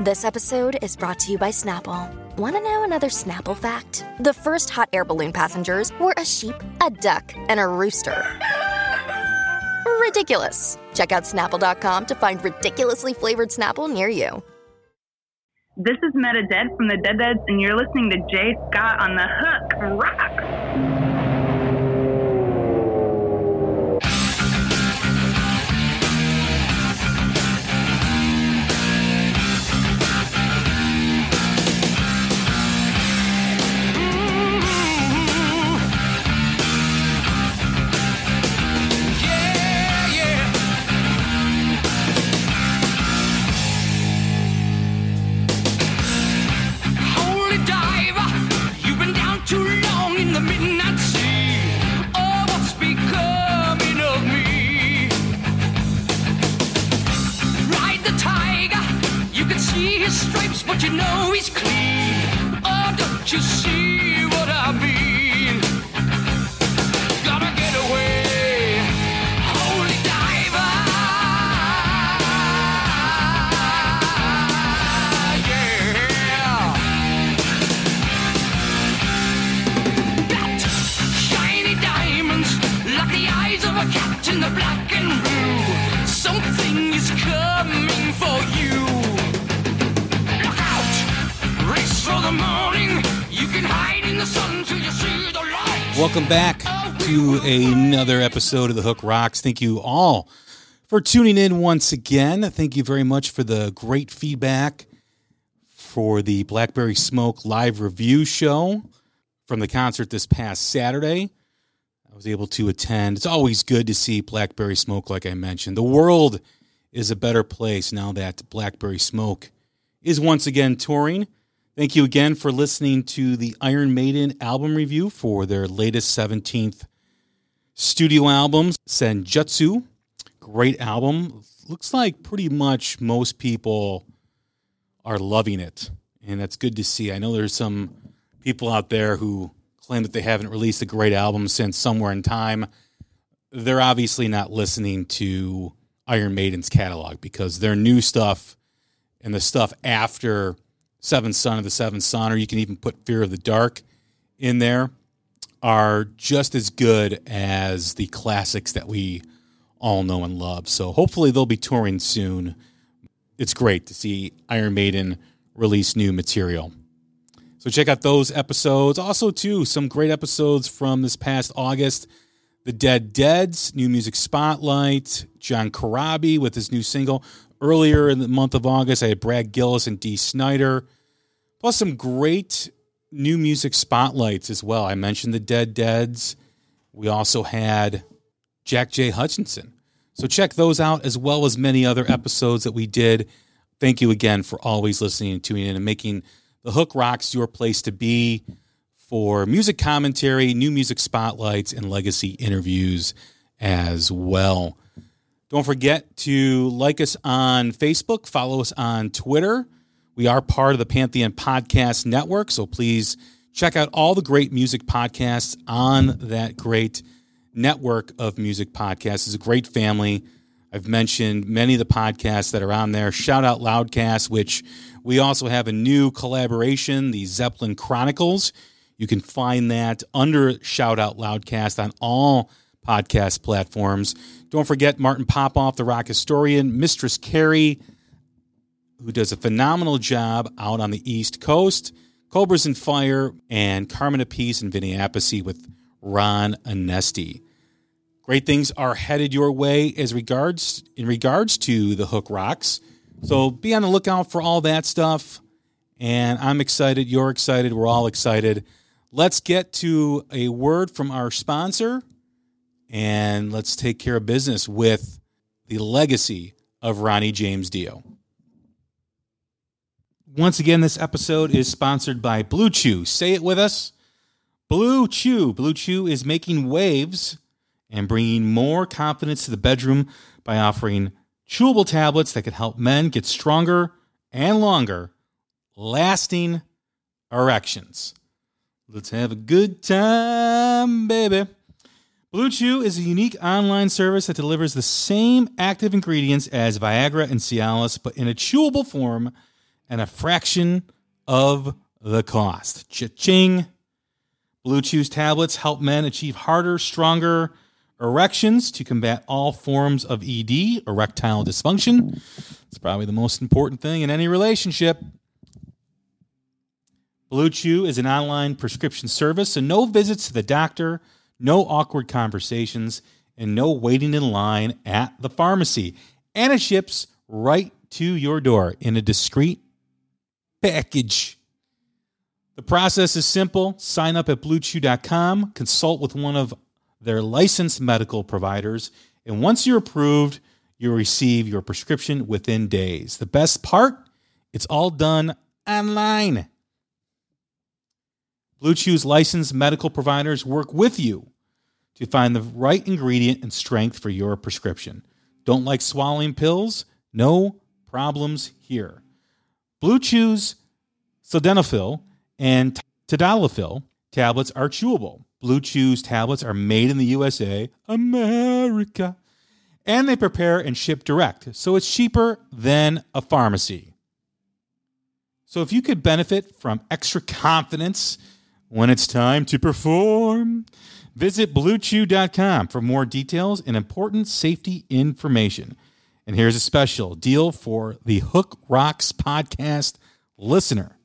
This episode is brought to you by Snapple. Want to know another Snapple fact? The first hot air balloon passengers were a sheep, a duck, and a rooster. Ridiculous. Check out snapple.com to find ridiculously flavored Snapple near you. This is Meta Dead from the Dead Deads, and you're listening to Jay Scott on the Hook Rock. Stripes, but you know he's clean. Oh, don't you see what I mean? Gotta get away, holy diver. Yeah. That shiny diamonds, like the eyes of a cat in the black and blue. Something is coming for you. Welcome back to another episode of The Hook Rocks. Thank you all for tuning in once again. Thank you very much for the great feedback for the Blackberry Smoke live review show from the concert this past Saturday. I was able to attend. It's always good to see Blackberry Smoke, like I mentioned. The world is a better place now that Blackberry Smoke is once again touring. Thank you again for listening to the Iron Maiden album review for their latest 17th studio album, Senjutsu. Great album. Looks like pretty much most people are loving it, and that's good to see. I know there's some people out there who claim that they haven't released a great album since somewhere in time. They're obviously not listening to Iron Maiden's catalog because their new stuff and the stuff after Seventh Son of the Seventh Son, or you can even put Fear of the Dark in there, are just as good as the classics that we all know and love. So hopefully they'll be touring soon. It's great to see Iron Maiden release new material. So check out those episodes. Also, too, some great episodes from this past August. The Dead Deads, New Music Spotlight, John Corabi with his new single. Earlier in the month of August, I had Brad Gillis and Dee Snider, plus some great new music spotlights as well. I mentioned the Dead Deads. We also had Jack J. Hutchinson. So check those out as well as many other episodes that we did. Thank you again for always listening and tuning in and making the Hook Rocks your place to be for music commentary, new music spotlights, and legacy interviews as well. Don't forget to like us on Facebook, follow us on Twitter. We are part of the Pantheon Podcast Network, so please check out all the great music podcasts on that great network of music podcasts. It's a great family. I've mentioned many of the podcasts that are on there. Shout out Loudcast, which we also have a new collaboration, the Zeppelin Chronicles. You can find that under Shout Out Loudcast on all podcast platforms. Don't forget Martin Popoff, the rock historian, Mistress Carrie, who does a phenomenal job out on the East Coast, Cobras and Fire, and Carmine Appice and Vinny Appice with Ron Anesti. Great things are headed your way as regards in regards to the Hook Rocks. So be on the lookout for all that stuff. And I'm excited. You're excited. We're all excited. Let's get to a word from our sponsor and let's take care of business with the legacy of Ronnie James Dio. Once again, this episode is sponsored by Blue Chew. Say it with us. Blue Chew. Blue Chew is making waves and bringing more confidence to the bedroom by offering chewable tablets that can help men get stronger and longer, lasting erections. Let's have a good time, baby. Blue Chew is a unique online service that delivers the same active ingredients as Viagra and Cialis, but in a chewable form and a fraction of the cost. Cha-ching. Blue Chew's tablets help men achieve harder, stronger erections to combat all forms of ED, erectile dysfunction. It's probably the most important thing in any relationship. Blue Chew is an online prescription service, so no visits to the doctor, no awkward conversations, and no waiting in line at the pharmacy. And it ships right to your door in a discreet package. The process is simple. Sign up at bluechew.com, consult with one of their licensed medical providers, and once you're approved, you'll receive your prescription within days. The best part, it's all done online. Blue Chew's licensed medical providers work with you to find the right ingredient and strength for your prescription. Don't like swallowing pills? No problems here. Blue Chew's sildenafil and tadalafil tablets are chewable. Blue Chew's tablets are made in the USA, America, and they prepare and ship direct, so it's cheaper than a pharmacy. So if you could benefit from extra confidence when it's time to perform, visit bluechew.com for more details and important safety information. And here's a special deal for the Hook Rocks podcast listener.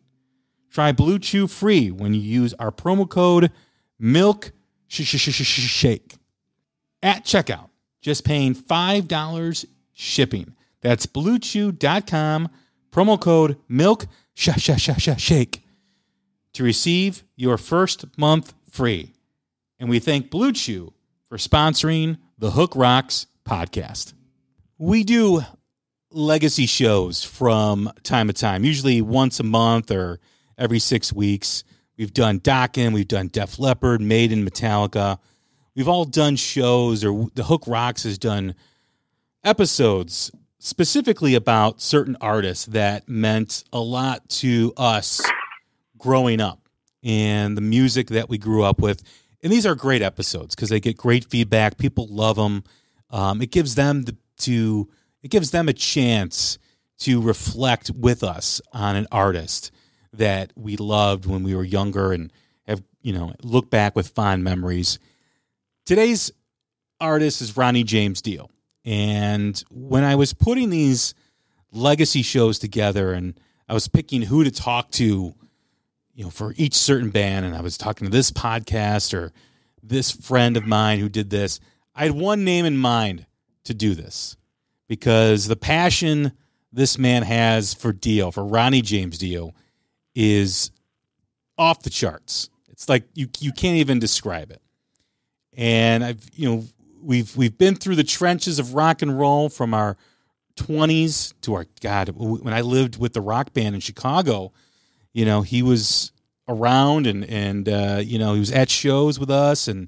Try Blue Chew free when you use our promo code MILK Shake at checkout. Just paying $5 shipping. That's bluechew.com, promo code MILK Shake to receive your first month free. And we thank Blue Chew for sponsoring the Hook Rocks podcast. We do legacy shows from time to time, usually once a month or every six weeks. We've done Dokken, we've done Def Leppard, Maiden, Metallica. We've all done shows, or the Hook Rocks has done episodes specifically about certain artists that meant a lot to us growing up and the music that we grew up with. And these are great episodes because they get great feedback. People love them. Um, it gives them the, to it gives them a chance to reflect with us on an artist that we loved when we were younger and have you know look back with fond memories. Today's artist is Ronnie James Dio, and when I was putting these legacy shows together, and I was picking who to talk to, you know, for each certain band, and I was talking to this podcast or this friend of mine who did this. I had one name in mind to do this because the passion this man has for Dio, for Ronnie James Dio, is off the charts. It's like you you can't even describe it. And I've you know we've we've been through the trenches of rock and roll from our 20s to our god when I lived with the rock band in Chicago, you know, he was around and and uh, you know, he was at shows with us and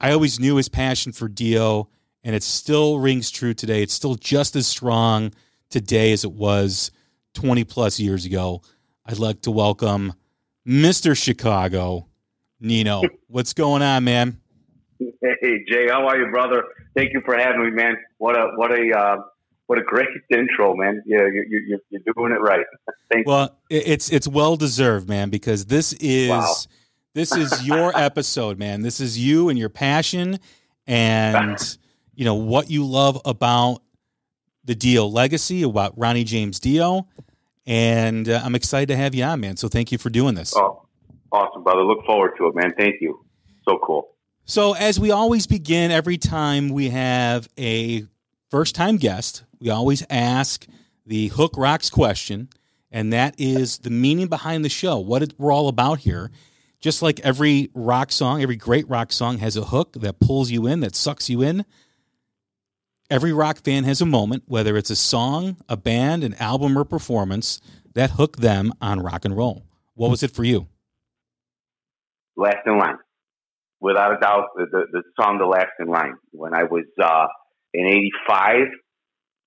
I always knew his passion for Dio and it still rings true today. It's still just as strong today as it was 20 plus years ago. I'd like to welcome Mr. Chicago, Nino. What's going on, man? Hey Jay, how are you, brother? Thank you for having me, man. What a what a uh, what a great intro, man. Yeah, you, you, you're doing it right. Thank well, it's it's well deserved, man, because this is Wow. this is your episode, man. This is you and your passion, and you know what you love about the Dio legacy, about Ronnie James Dio, and uh, I'm excited to have you on, man. So thank you for doing this. Oh, awesome, brother. Look forward to it, man. Thank you. So cool. So, as we always begin every time we have a first time guest, we always ask the Hook Rocks question, and that is the meaning behind the show, what it, we're all about here. Just like every rock song, every great rock song has a hook that pulls you in, that sucks you in. Every rock fan has a moment, whether it's a song, a band, an album, or performance, that hooked them on rock and roll? What was it for you? Last in Line. Without a doubt, the, the, song The Last in Line. When I was uh, in 85,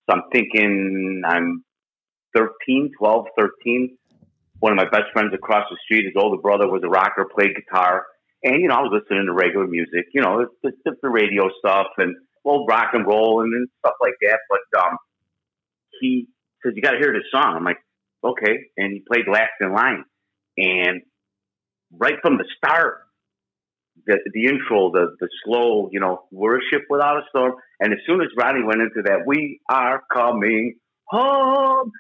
so I'm thinking I'm 13, 12, 13. One of my best friends across the street, his older brother was a rocker, played guitar. And, you know, I was listening to regular music, you know, the, the, radio stuff and old rock and roll and, and stuff like that. But um, he says, You got to hear this song. I'm like, Okay. And he played Last in Line. And right from the start, the, the intro, the, the slow, you know, worship without a storm. And as soon as Ronnie went into that, we are coming home,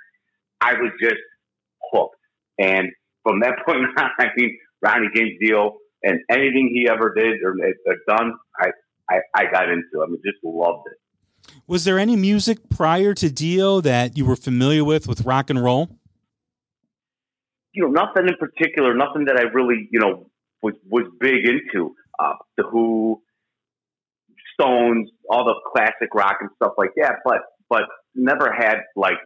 I was just hooked. And from that point on, I mean, Ronnie James Dio and anything he ever did or, or done, I, I, I got into. I mean, just loved it. Was there any music prior to Dio that you were familiar with with rock and roll? You know, nothing in particular, nothing that I really, you know, was was big into. Uh, the Who, Stones, all the classic rock and stuff like that. But but never had like,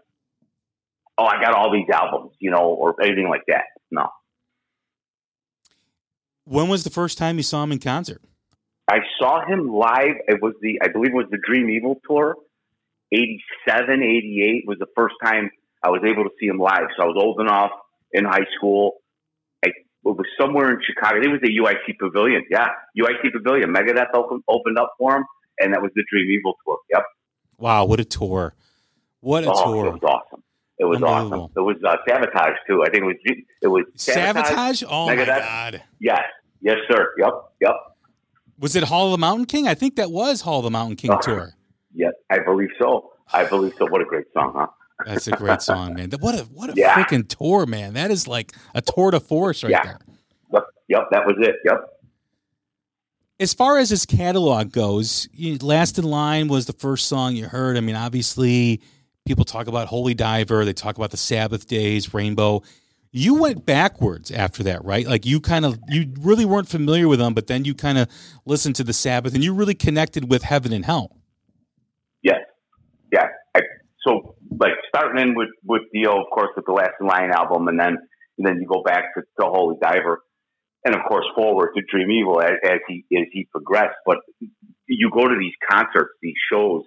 oh, I got all these albums, you know, or anything like that. No. When was the first time you saw him in concert? I saw him live. It was the, I believe it was the Dream Evil tour. 87, 88 was the first time I was able to see him live. So I was old enough in high school. It was somewhere in Chicago. I think it was the UIC Pavilion. Yeah, UIC Pavilion. Megadeth opened, opened up for him, and that was the Dream Evil tour. Yep. Wow, what a tour! What a oh, tour! It was awesome. It was awesome. It was uh, Sabotage too. I think it was it was Sabotage. Sabotage? Oh Megadeth. my god! Yes, yes, sir. Yep, yep. Was it Hall of the Mountain King? I think that was Hall of the Mountain King Oh. tour. Yes, I believe so. I believe so. What a great song, huh? That's a great song, man. What a what a Yeah. freaking tour, man! That is like a tour de force right Yeah. there. Yep, yep, that was it. Yep. As far as his catalog goes, "Last in Line" was the first song you heard. I mean, obviously, people talk about "Holy Diver," they talk about the Sabbath Days, Rainbow. You went backwards after that, right? Like you kind of you really weren't familiar with them, but then you kind of listened to the Sabbath, and you really connected with Heaven and Hell. Yes. Yeah. I, so like starting in with with Dio, of course, with the Last in Line album, and then and then you go back to, to Holy Diver, and of course forward to Dream Evil as, as he as he progressed. But you go to these concerts, these shows,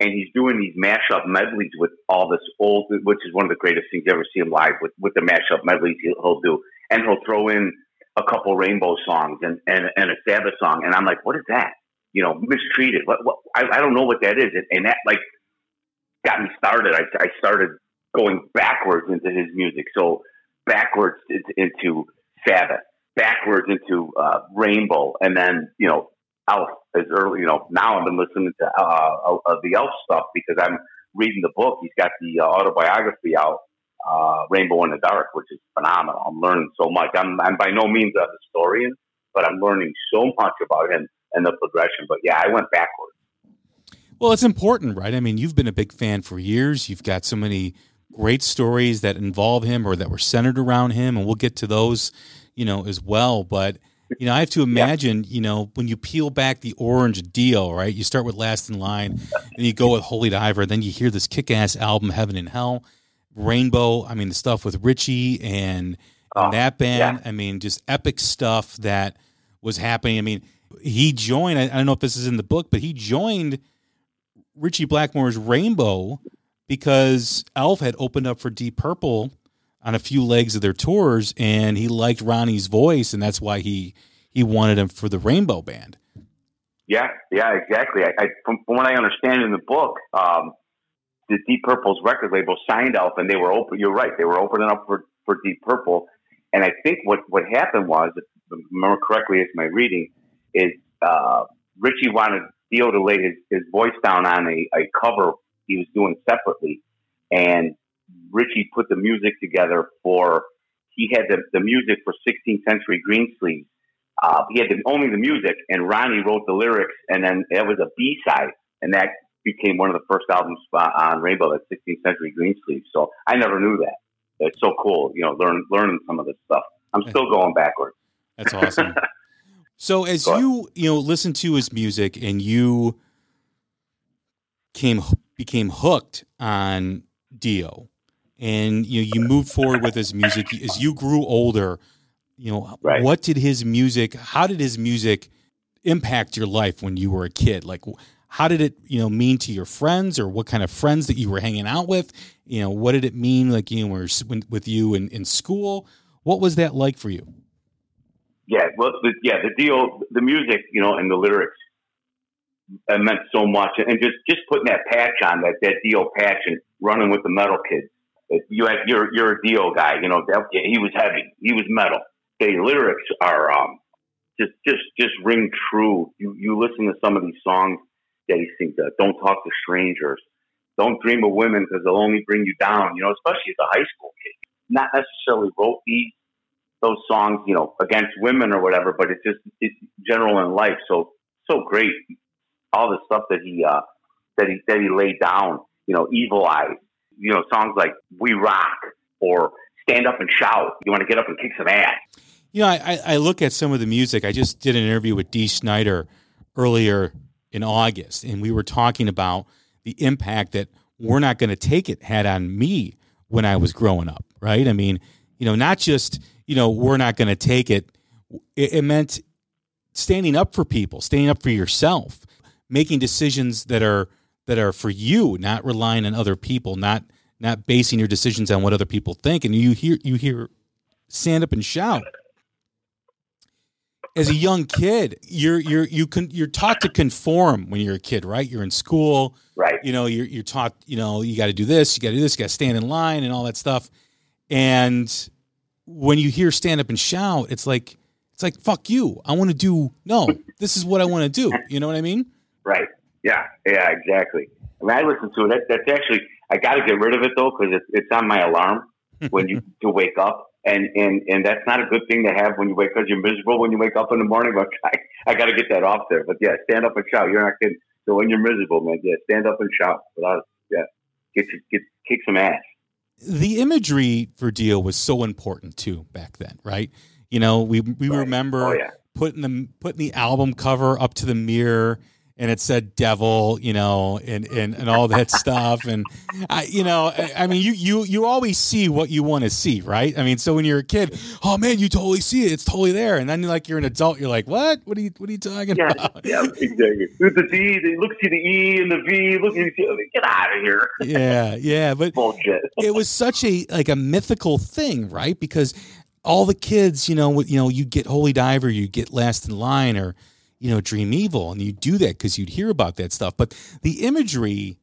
and he's doing these mashup medleys with all this old, which is one of the greatest things you ever see him live with with the mashup medleys he'll, he'll do, and he'll throw in a couple Rainbow songs and and, and a Sabbath song, and I'm like, what is that? You know, mistreated. What? what I, I don't know what that is, and, and that like got me started. I, I started going backwards into his music. So backwards into, Sabbath, backwards into uh, Rainbow, and then you know Elf as early. You know now I've been listening to uh, uh, the Elf stuff because I'm reading the book. He's got the uh, autobiography out, uh, Rainbow in the Dark, which is phenomenal. I'm learning so much. I'm, I'm by no means a historian, but I'm learning so much about him and the progression. But yeah, I went backwards. Well, it's important, right? I mean, you've been a big fan for years. You've got so many great stories that involve him or that were centered around him, and we'll get to those, you know, as well. But you know, I have to imagine, you know, when you peel back the orange deal, right? You start with Last in Line, and you go with Holy Diver, then you hear this kick-ass album, Heaven and Hell, Rainbow. I mean, the stuff with Ritchie and, and Oh, that band. yeah. I mean, just epic stuff that was happening. I mean, he joined. I, I don't know if this is in the book, but he joined Ritchie Blackmore's Rainbow because Elf had opened up for Deep Purple on a few legs of their tours, and he liked Ronnie's voice, and that's why he he wanted him for the Rainbow Band. Yeah, yeah, exactly. I, I from, from what I understand in the book, um, the Deep Purple's record label signed Elf, and they were open. You're right; they were opening up for, for Deep Purple. And I think what what happened was, if I remember correctly, as my reading is, uh, Ritchie wanted Dio to lay his, his voice down on a, a cover he was doing separately, and Ritchie put the music together for. He had the, the music for 16th Century Greensleeves. Uh, he had the, only the music, and Ronnie wrote the lyrics, and then it was a B side, and that became one of the first albums uh, on Rainbow, that 16th Century Greensleeves. So I never knew that. It's so cool, you know, learn, learning some of this stuff. I'm still going backwards. That's awesome. so as you you know listen to his music and you came became hooked on Dio, and you know, you moved forward with his music as you grew older. You know, Right. what did his music? How did his music impact your life when you were a kid? Like, how did it you know mean to your friends, or what kind of friends that you were hanging out with? You know, what did it mean like you know, when- with you in, in school? What was that like for you? Yeah, well, the, yeah, the Dio, the music, you know, and the lyrics, it meant so much. And just just putting that patch on that that Dio patch and running with the metal kids. You had, you're you're a Dio guy, you know. That, he was heavy. He was metal. The lyrics are um, just just just ring true. You you listen to some of these songs that he sings. Uh, Don't talk to strangers. Don't dream of women because they'll only bring you down. You know, especially as a high school kid. Not necessarily wrote these those songs, you know, against women or whatever, but it's just it's general in life. So so great, all the stuff that he uh, that he that he laid down. You know, Evil Eyes. You know, songs like We Rock or Stand Up and Shout. You want to get up and kick some ass. You know, I, I- look at some of the music. I just did an interview with Dee Snider earlier in August, and we were talking about the impact that We're Not Going to Take It had on me when I was growing up, right? I mean, you know, not just, you know, We're Not Going to Take It, it, it meant standing up for people, standing up for yourself, making decisions that are that are for you, not relying on other people, not not basing your decisions on what other people think. And you hear you hear stand up and shout as a young kid, you're you're you can you're taught to conform when you're a kid, right? You're in school, Right. you know, you're you're taught, you know, you got to do this, you got to do this, you got to stand in line and all that stuff. And when you hear stand up and shout, it's like it's like fuck you. I want to do no. This is what I want to do. You know what I mean? Right. Yeah. Yeah. Exactly. I mean, I listen to it. That, that's actually I got to get rid of it though because it's it's on my alarm when you to wake up, and and and that's not a good thing to have when you wake because you're miserable when you wake up in the morning. But I, I got to get that off there. But yeah, stand up and shout. You're not kidding. So when you're miserable, man, yeah, stand up and shout. Without yeah, get your, get kick some ass. The imagery for Dio was so important too back then, right? You know, we we Right. remember Oh, yeah. putting the putting the album cover up to the mirror and it said devil, you know, and and, and all that stuff. And I, you know, I, I mean, you you you always see what you want to see, right? I mean, so when you're a kid, oh man, you totally see it; it's totally there. And then like you're an adult, you're like, what? What are you what are you talking Yeah, about? yeah, exactly. With the D, they look see the E and the V. Look, see- get out of here. yeah, yeah, but Bullshit. it was such a like a mythical thing, right? Because all the kids, you know, you know, you get Holy Diver, you get Last in Line, or you know, Dream Evil, and you do that because you'd hear about that stuff. But the imagery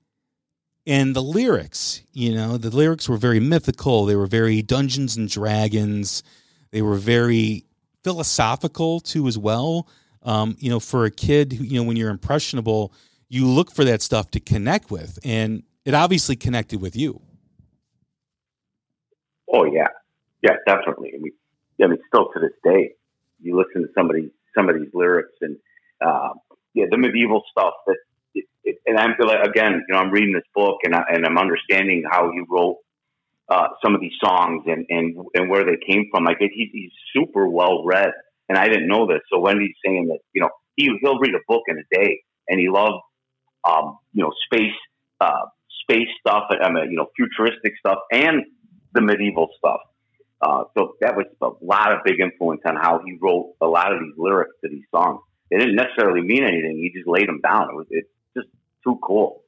and the lyrics, you know, the lyrics were very mythical. They were very Dungeons and Dragons. They were very philosophical too, as well. Um, you know, for a kid, who, you know, when you're impressionable, you look for that stuff to connect with, and it obviously connected with you. Oh yeah, yeah, definitely. I mean, I mean, still to this day, you listen to somebody some of these lyrics and uh, yeah, the medieval stuff. That it, it, and I'm like, again, you know, I'm reading this book and I, and I'm understanding how he wrote uh, some of these songs and and and where they came from. Like he's he's super well read, and I didn't know this. So when he's saying that, you know, he he'll read a book in a day, and he loved um, you know space uh, space stuff, I mean, you know, futuristic stuff, and the medieval stuff. Uh, so that was a lot of big influence on how he wrote a lot of these lyrics to these songs. They didn't necessarily mean anything; he just laid them down. It was it's just too cool.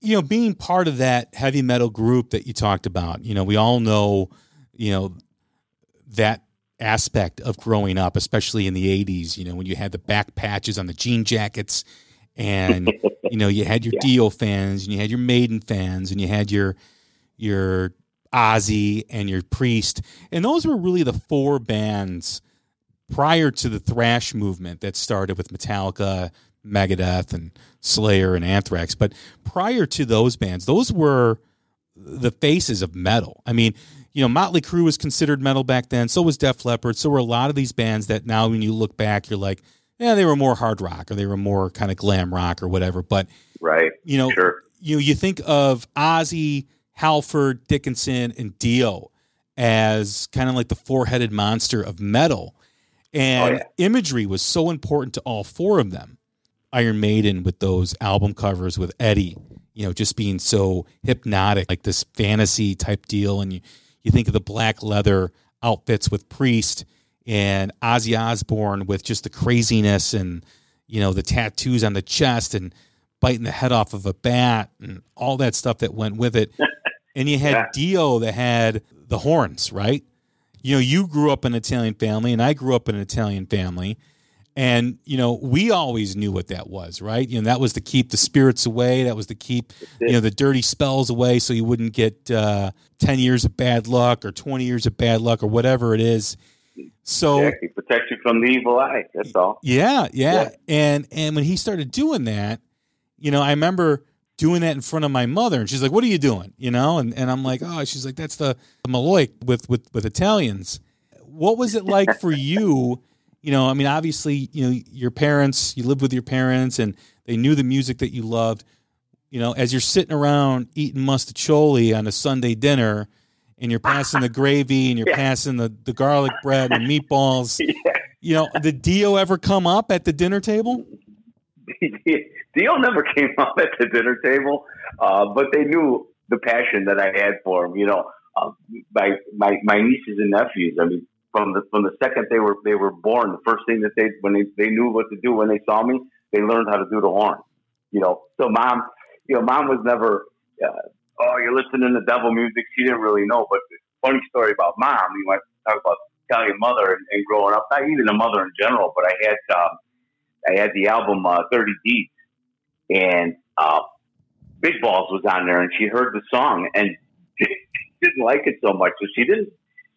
you know, being part of that heavy metal group that you talked about, you know, we all know, you know, that aspect of growing up, especially in the 80s, you know, when you had the back patches on the jean jackets and, you know, you had your Yeah. Dio fans and you had your Maiden fans and you had your, your Ozzy and your Priest. And those were really the four bands prior to the thrash movement that started with Metallica, Megadeth, and Slayer and Anthrax. But prior to those bands, those were the faces of metal. I mean, you know, Motley Crue was considered metal back then. So was Def Leppard. So were a lot of these bands that now, when you look back, you're like, yeah, they were more hard rock or they were more kind of glam rock or whatever. But Right? you know, Sure. you you think of Ozzy, Halford, Dickinson, and Dio as kind of like the four-headed monster of metal, Oh, and Oh, yeah. imagery was so important to all four of them. Iron Maiden with those album covers with Eddie, you know, just being so hypnotic, like this fantasy type deal. And you, you think of the black leather outfits with Priest and Ozzy Osbourne with just the craziness and, you know, the tattoos on the chest and biting the head off of a bat and all that stuff that went with it. And you had Yeah. Dio that had the horns, right? You know, you grew up in an Italian family and I grew up in an Italian family. And, you know, we always knew what that was, right? You know, that was to keep the spirits away. That was to keep, you know, the dirty spells away so you wouldn't get uh, 10 years of bad luck or 20 years of bad luck or whatever it is. So, Exactly. Protect you from the evil eye. That's all. yeah, yeah, Yeah. And and when he started doing that, you know, I remember doing that in front of my mother, and she's like, "What are you doing?" You know, and and I'm like, "Oh," she's like, "That's the, the Malloy with with with Italians." What was it like for you? You know, I mean, obviously, you know, your parents, you lived with your parents, and they knew the music that you loved. You know, as you're sitting around eating mostaccioli on a Sunday dinner, and you're passing the gravy, and you're Yeah. passing the the garlic bread and the meatballs. You know, did Dio ever come up at the dinner table? Dio never came up at the dinner table, uh, but they knew the passion that I had for him. You know, uh, my my my nieces and nephews. I mean, from the from the second they were they were born, the first thing that they when they they knew what to do when they saw me, they learned how to do the horn. You know, so mom, you know, mom was never. Uh, oh, you're listening to devil music. She didn't really know. But funny story about mom. You want to talk about Italian mother and, and growing up. Not even a mother in general, but I had. Um, I had the album uh, Dirty Deeds, and uh, Big Balls was on there, and she heard the song and didn't like it so much, so she didn't.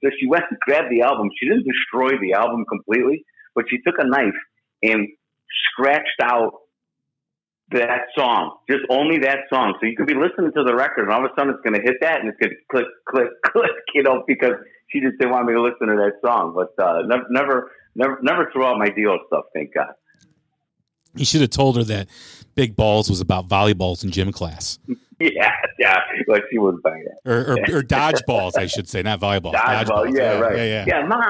So she went and grabbed the album. She didn't destroy the album completely, but she took a knife and scratched out that song, just only that song. So you could be listening to the record, and all of a sudden it's going to hit that, and it's going to click, click, click, you know, because she just didn't want me to listen to that song. But uh, never, never, never, never threw out my Dio stuff. Thank God. He should have told her that Big Balls was about volleyballs in gym class, Yeah, yeah. Like she was buying it. or or, or dodgeballs, I should say, not volleyball. Dodgeball. Yeah, right. Yeah, yeah. ma,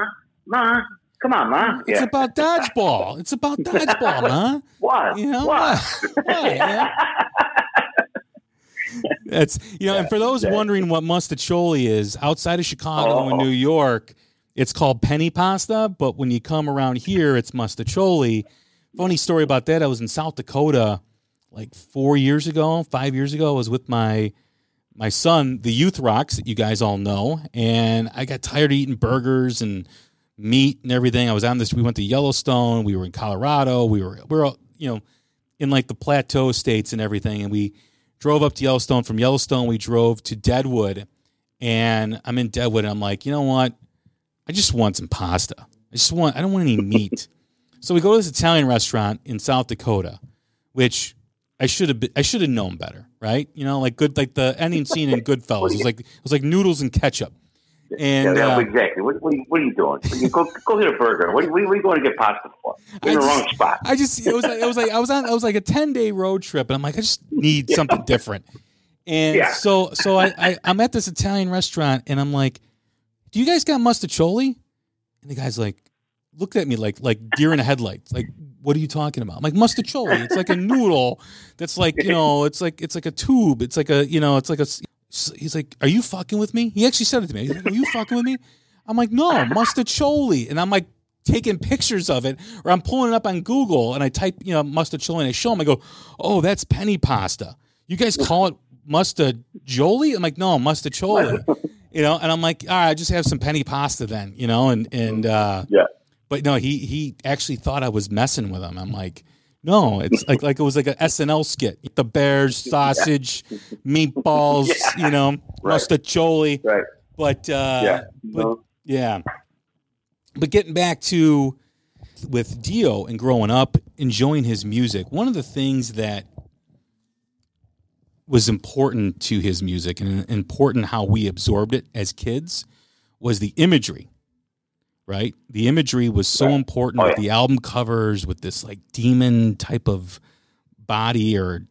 ma. Come on, ma. It's Yeah. about dodgeball. It's about dodgeball, man. what? You know what? what? yeah. That's you know, and for those exactly. wondering what mostaccioli is, outside of Chicago and Oh. New York, it's called penny pasta. But when you come around here, it's mostaccioli. Funny story about that. I was in South Dakota like four years ago, five years ago. I was with my my son, the Youth Rocks that you guys all know, and I got tired of eating burgers and meat and everything. I was on this. We went to Yellowstone. We were in Colorado. We were we we're all, you know in like the plateau states and everything, and we drove up to Yellowstone. From Yellowstone, we drove to Deadwood, and I'm in Deadwood, and I'm like, you know what? I just want some pasta. I just want. I don't want any meat. so we go to this Italian restaurant in South Dakota, which I should have. I should have known better, right? You know, like good, like the ending scene in Goodfellas. It was like it was like noodles and ketchup. And yeah, uh, exactly. What, what, are you, what are you doing? You go, go get a burger. What, what, are you going to get pasta for? You're in the wrong spot. I just it was like, it was like I was on I was like a ten day road trip, and I'm like I just need something different. And Yeah. so so I, I I'm at this Italian restaurant, and I'm like, "Do you guys got mostaccioli?" And the guy's like, looked at me like like deer in the headlights. Like, what are you talking about? I'm like mostaccioli. It's like a noodle that's like you know it's like it's like a tube. It's like a you know it's like a. He's like, "Are you fucking with me?" He actually said it to me. He's like, "Are you fucking with me?" I'm like, "No, mostaccioli," and I'm like taking pictures of it, or I'm pulling it up on Google and I type you know mostaccioli and I show him. I go, "Oh, that's penny pasta. You guys call it mostaccioli?" I'm like, "No, mostaccioli." you know, and I'm like, "All right, I just have some penny pasta then," you know, and and uh, Yeah. But no, he he actually thought I was messing with him. I'm like, no, it's like like it was like an SNL skit. The bears, sausage, meatballs, you know, Right. mostaccioli. Right. But uh, Yeah. but No. yeah. But getting back to with Dio and growing up, enjoying his music, one of the things that was important to his music and important how we absorbed it as kids was the imagery. Right? The imagery was so Right. important Oh, with yeah. the album covers with this like demon type of body or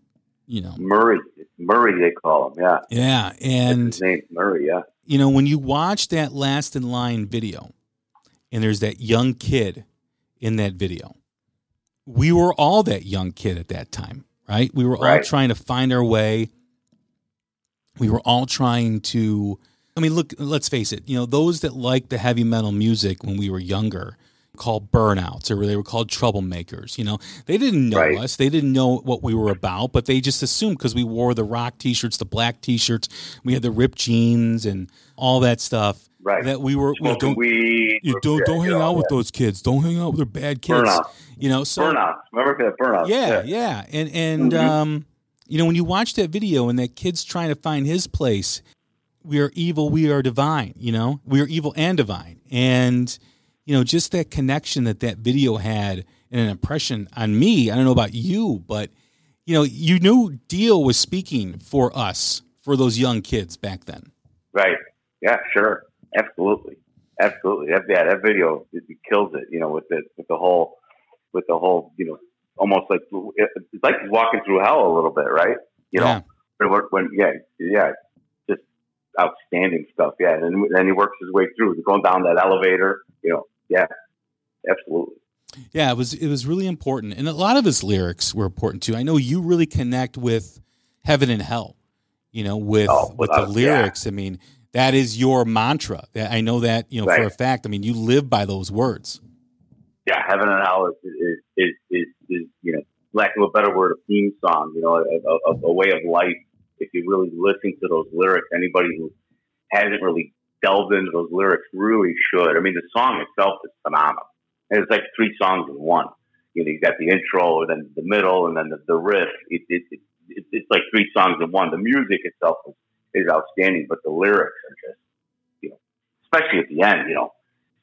you know Murray. Murray, they call him. Yeah. yeah and His name Murray. Yeah. you know, when you watch that last in line video and there's that young kid in that video, we were all that young kid at that time, right? We were all trying to find our way we were all trying to. I mean, look, let's face it. You know, those that liked the heavy metal music when we were younger, called burnouts or they were called troublemakers. You know, they didn't know Right. us, they didn't know what we were about, but they just assumed because we wore the rock T-shirts, the black T-shirts, we had the ripped jeans and all that stuff. Right. That we were. Smoking don't weed. you don't yeah, don't hang out with yeah. those kids. Don't hang out with their bad kids. Burnout. You know, so Burnouts. Remember that burnout? yeah, yeah, and and Mhm. um, you know, when you watch that video and that kid's trying to find his place, we are evil, we are divine. You know, we are evil and divine, and you know, just that connection that that video had and an impression on me. I don't know about you, but you know, you knew Dio was speaking for us, for those young kids back then. Right. Yeah, sure. Absolutely. Absolutely. That yeah, that video it, it kills it, you know, with the with the whole with the whole, you know, almost like it's like he's walking through hell a little bit, right? You know, Yeah. when, yeah, yeah, outstanding stuff. Yeah, and then, he works his way through, going down that elevator. You know, yeah, absolutely. Yeah, it was it was really important, and a lot of his lyrics were important too. I know you really connect with heaven and hell, you know, with Oh, with the without- yeah. lyrics. I mean, that is your mantra. I know that you know for a fact. I mean, you live by those words. yeah, heaven and hell is is is, is, is you know, lack of a better word, a theme song. You know, a, a, a way of life. If you really listen to those lyrics, anybody who hasn't really delved into those lyrics really should. I mean, the song itself is phenomenal. And it's like three songs in one. You know, you got the intro, and then the middle, and then the, the riff. It, it, it, it, it's like three songs in one. The music itself is, is outstanding, but the lyrics are just, you know, especially at the end. You know,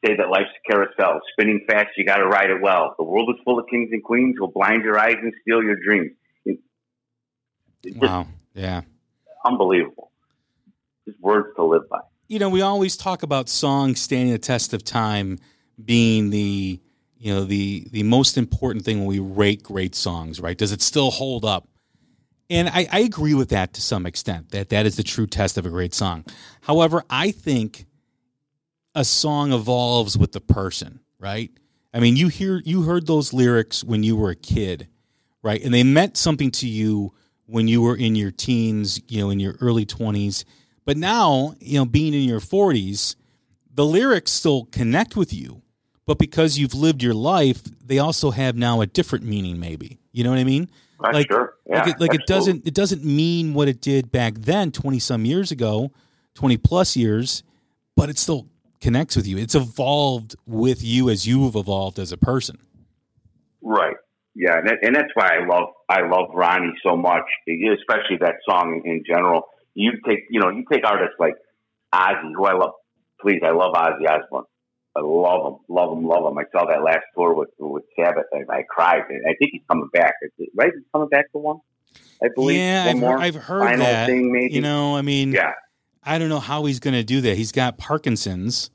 say that life's a carousel, spinning fast. You got to ride it well. The world is full of kings and queens who'll blind your eyes and steal your dreams. It- just Wow. Yeah. unbelievable. Just words to live by. You know, we always talk about songs standing the test of time being the you know the the most important thing when we rate great songs, right? Does it still hold up? And I, I agree with that to some extent. That that is the true test of a great song. However, I think a song evolves with the person, right? I mean, you hear you heard those lyrics when you were a kid, right? And they meant something to you when you were in your teens, you know, in your early 20s. But now, you know, being in your 40s, the lyrics still connect with you, but because you've lived your life, they also have now a different meaning maybe. You know what I mean? Right, like sure. Yeah, like it, like it doesn't it doesn't mean what it did back then 20 some years ago, 20 plus years, but it still connects with you. It's evolved with you as you've evolved as a person. Right. Yeah, and, that, and that's why I love I love Ronnie so much, especially that song in general. You take you know you take artists like Ozzy, who I love. Please, I love Ozzy Osbourne. I love him, love him, love him. I saw that last tour with with Sabbath, and I cried. And I think he's coming back. Is it- Right, he's coming back for one. I believe. yeah, I've, more heard, I've heard final that. thing, maybe. You know, I mean, yeah, I don't know how he's going to do that. He's got Parkinson's.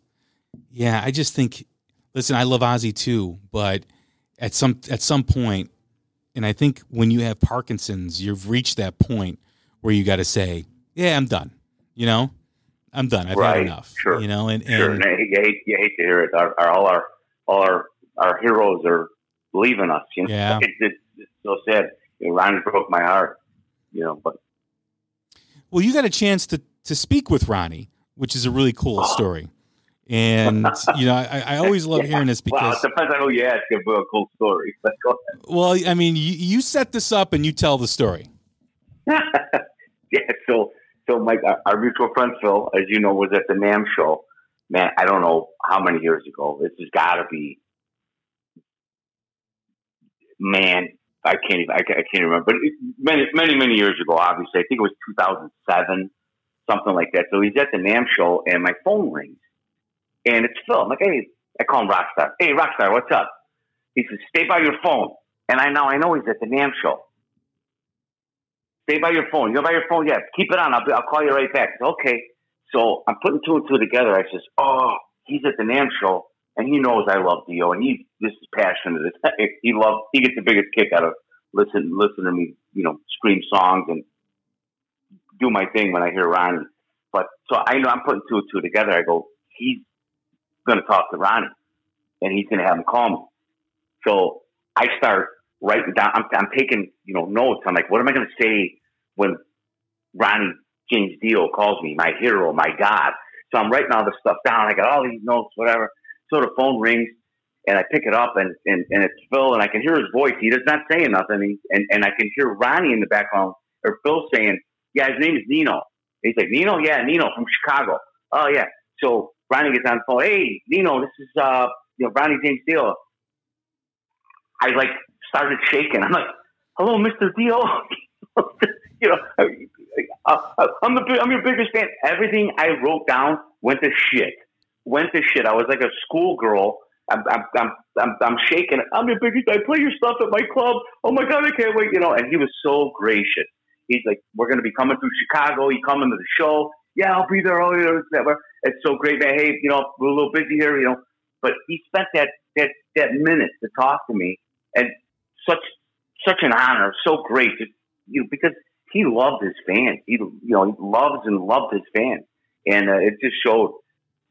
Yeah, I just think. Listen, I love Ozzy too, but at some at some point, and I think when you have Parkinson's, you've reached that point where you got to say, "Yeah, I'm done." You know, I'm done. I've Right, had enough. sure, You know, and, sure. and And you hate you hate to hear it. Our, our, all our all our our heroes are leaving us. You know, Yeah. it's, it's, it's so sad. You know, Ronnie broke my heart. You know, but well, you got a chance to to speak with Ronnie, which is a really cool oh. story. And you know, I, I always love Yeah. hearing this well, because it depends on who you ask. Be a cool story. Well, I mean, you, you set this up and you tell the story. yeah. So so Mike, our, uh, our mutual friend Phil, as you know, was at the NAMM show. Man, I don't know how many years ago. This has got to be. Man, I can't even. I can't, I can't remember. But many, many, many years ago. Obviously, I think it was 2007, something like that. So he's at the NAMM show, and my phone rings, and it's Phil. I'm like, hey, I call him Rockstar. Hey, Rockstar, what's up? He says, stay by your phone. And I now I know he's at the NAMM show. Stay by your phone. You're by your phone? Yeah. Keep it on. I'll, be, I'll call you right back. Okay. So I'm putting two and two together. I says, oh, he's at the NAMM show, and he knows I love Dio, and he's just as passionate as he loves. He gets the biggest kick out of listen listen to me, you know, scream songs and do my thing when I hear Ronnie. But so I know I'm putting two and two together. I go, he's going to talk to Ronnie, and he's going to have him call me. So I start writing down. I'm, I'm taking you know notes. I'm like, what am I going to say when Ronnie James Dio calls me my hero, my god. So I'm writing all this stuff down. I got all these notes, whatever. So the phone rings and I pick it up and, and, and it's Phil and I can hear his voice. He does not say nothing. He, and, and I can hear Ronnie in the background or Phil saying, yeah, his name is Nino. He's like, Nino? Yeah, Nino from Chicago. Oh, yeah. So Ronnie gets on the phone. Hey, Nino, this is, uh, you know, Ronnie James Dio. I like started shaking. I'm like, hello, Mr. Dio. you know, uh, I'm the I'm your biggest fan. Everything I wrote down went to shit. Went to shit. I was like a schoolgirl. I'm, I'm, I'm, I'm, I'm shaking. I'm your biggest. I play your stuff at my club. Oh my god, I can't wait. You know, and he was so gracious. He's like, we're going to be coming through Chicago. You coming to the show? Yeah, I'll be there. You know, it's so great, man. Hey, you know, we're a little busy here, you know, but he spent that that that minute to talk to me, and such such an honor, so great, to, you know, because he loved his fans. He you know he loves and loved his fans, and uh, it just showed,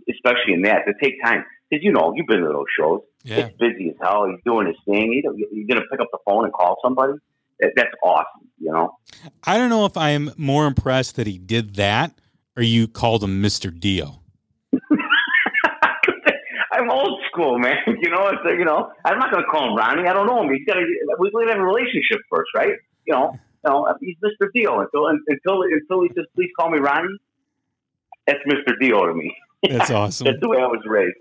especially in that, to take time because you know you've been to those shows. Yeah. It's busy as hell. He's doing his thing. He, he's going to pick up the phone and call somebody. That's awesome. You know. I don't know if I'm more impressed that he did that or you called him Mr. Dio. I'm old school, man. You know, it's, you know, I'm not going to call him Ronnie. I don't know him. He's got to. We got to have a relationship first, right? You know, you know, he's Mr. Dio until until until he says, "Please call me Ronnie." That's Mr. Dio to me. That's awesome. That's the way I was raised.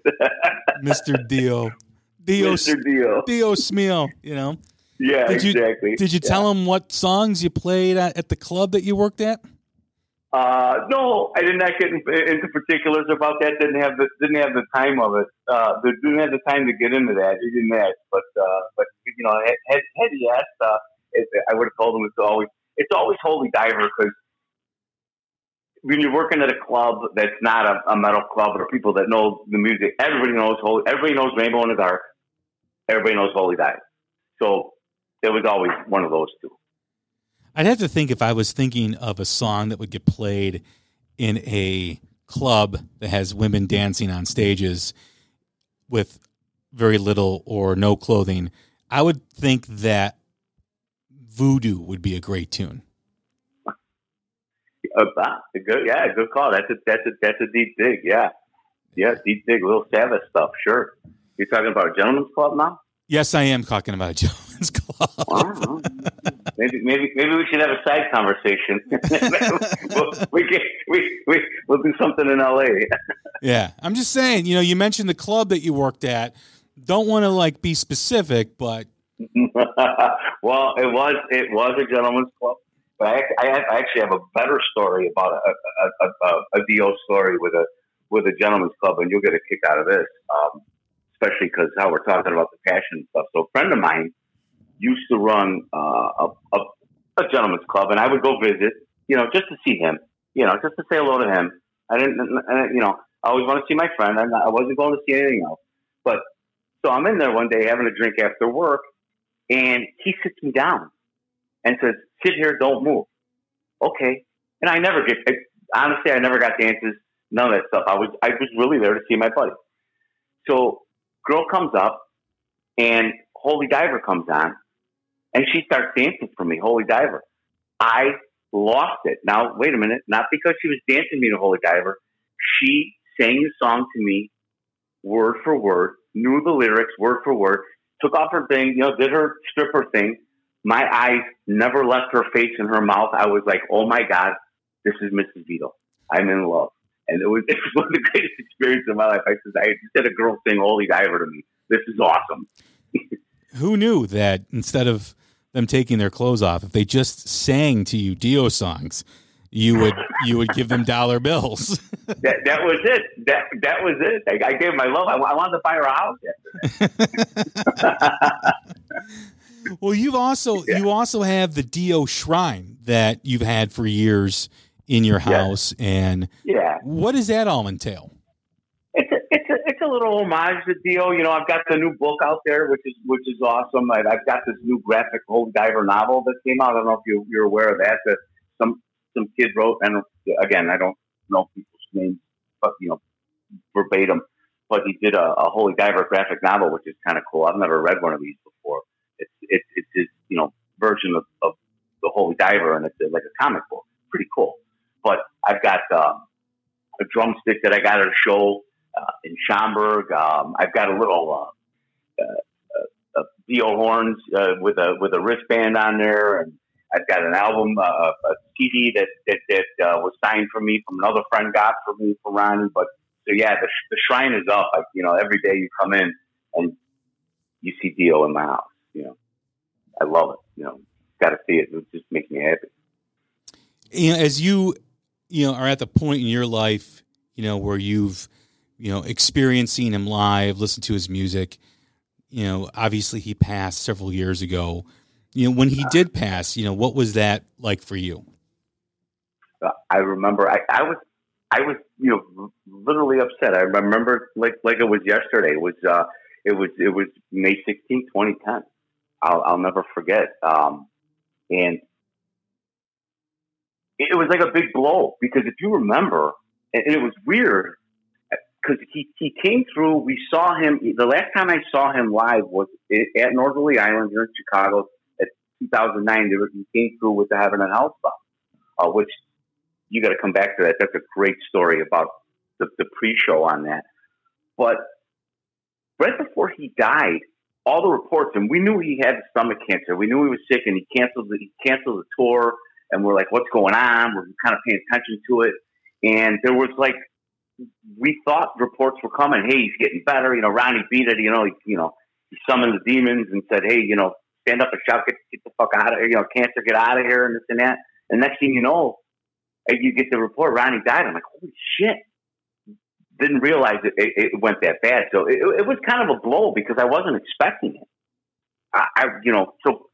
Mr. Dio. Dio, Mr. Dio. Dio Smil, you know. Yeah, Did you, exactly. Did you Yeah. tell him what songs you played at, at the club that you worked at? Uh, no, I did not get in, into particulars about that. Didn't have the didn't have the time of it. Uh, didn't have the time to get into that. He didn't ask, but uh, but you know, had, had had he asked, uh, it, I would have told him it's always it's always Holy Diver because when you're working at a club that's not a, a metal club or people that know the music, everybody knows Holy. Everybody knows Rainbow in the Dark. Everybody knows Holy Diver. So it was always one of those two. I'd have to think if I was thinking of a song that would get played in a club that has women dancing on stages with very little or no clothing, I would think that Voodoo would be a great tune. Uh, ah, good, yeah, good call. That's a that's a that's a deep dig. Yeah, yeah, deep dig, little Sabbath stuff. Sure. You're talking about a gentleman's club now? Yes, I am talking about a gentleman's club. Wow. maybe maybe maybe we should have a side conversation. we'll, we can, we we we'll do something in L.A. Yeah, I'm just saying. You know, you mentioned the club that you worked at. Don't want to like be specific, but well, it was it was a gentleman's club. But I, I, I actually have a better story about a, a, a, a, a Dio story with a with a gentleman's club, and you'll get a kick out of this, um, especially because how we're talking about the passion stuff. So, a friend of mine used to run uh, a, a, a gentleman's club, and I would go visit, you know, just to see him, you know, just to say hello to him. I didn't, you know, I always want to see my friend, and I wasn't going to see anything else. But so I'm in there one day having a drink after work, and he sits me down and says, "Sit here, don't move." Okay, and I never get. Honestly, I never got dances, none of that stuff. I was I was really there to see my buddy. So, girl comes up, and Holy Diver comes on, and she starts dancing for me. Holy Diver, I lost it. Now, wait a minute. Not because she was dancing me to Holy Diver, she sang the song to me, word for word, knew the lyrics word for word, took off her thing, you know, did her stripper thing. My eyes never left her face and her mouth. I was like, oh my God, this is Mrs. Vito. I'm in love. And it was, it was one of the greatest experiences of my life. I said, I just had a girl sing Holy Diver to me. This is awesome. who knew that instead of them taking their clothes off, if they just sang to you Dio songs, you would you would give them dollar bills. That, that was it. That, that was it. I, I gave my love. I, I wanted to buy her a house after well, you've also Yeah. you also have the Dio shrine that you've had for years in your Yeah. house, and Yeah. what does that all entail? it's a, it's a, it's a little homage to Dio. You know, I've got the new book out there, which is which is awesome. I, I've got this new graphic Holy Diver novel that came out. I don't know if you, you're aware of that. That some some kid wrote, and again, I don't know people's names, but you know, verbatim. But he did a, a Holy Diver graphic novel, which is kind of cool. I've never read one of these before. It's it's it's his you know version of, of the Holy Diver, and it's like a comic book. Pretty cool. But I've got um, a drumstick that I got at a show uh, in Schaumburg. Um, I've got a little uh, uh, uh, Dio horns uh, with a with a wristband on there, and I've got an album, uh, a CD that that, that uh, was signed for me from another friend got for me for Ronnie. But so yeah, the, the shrine is up. You know, every day you come in and you see Dio in my house. You know, I love it. You know, got to see it. It just makes me happy. As you you know are at the point in your life, you know, where you've you know experiencing him live, listened to his music. You know, obviously he passed several years ago. You know, when he did pass, you know, what was that like for you? I remember I, I was I was you know literally upset. I remember like like it was yesterday. It was uh it was it was May 16, 2010. I'll I'll never forget. Um and it was like a big blow because if you remember, and it was weird because he, he came through. We saw him. The last time I saw him live was at Northerly Island here in Chicago at 2009. He came through with the Heaven and Hell stuff, uh, which you got to come back to that. That's a great story about the, the pre-show on that. But right before he died, all the reports, and we knew he had stomach cancer. We knew he was sick, and he canceled the, he canceled the tour. And we're like, "What's going on?" We're kind of paying attention to it, and there was like we thought reports were coming. Hey, he's getting better. You know, Ronnie beat it. You know, he, you know, he summoned the demons and said, "Hey, you know, stand up and shout, get, get the fuck out of here. You know, cancer, get out of here, and this and that." And next thing you know, eh, you get the report, Ronnie died. I'm like, "Holy shit!" Didn't realize it, it, it went that bad. So it, it was kind of a blow because I wasn't expecting it. I, I you know, so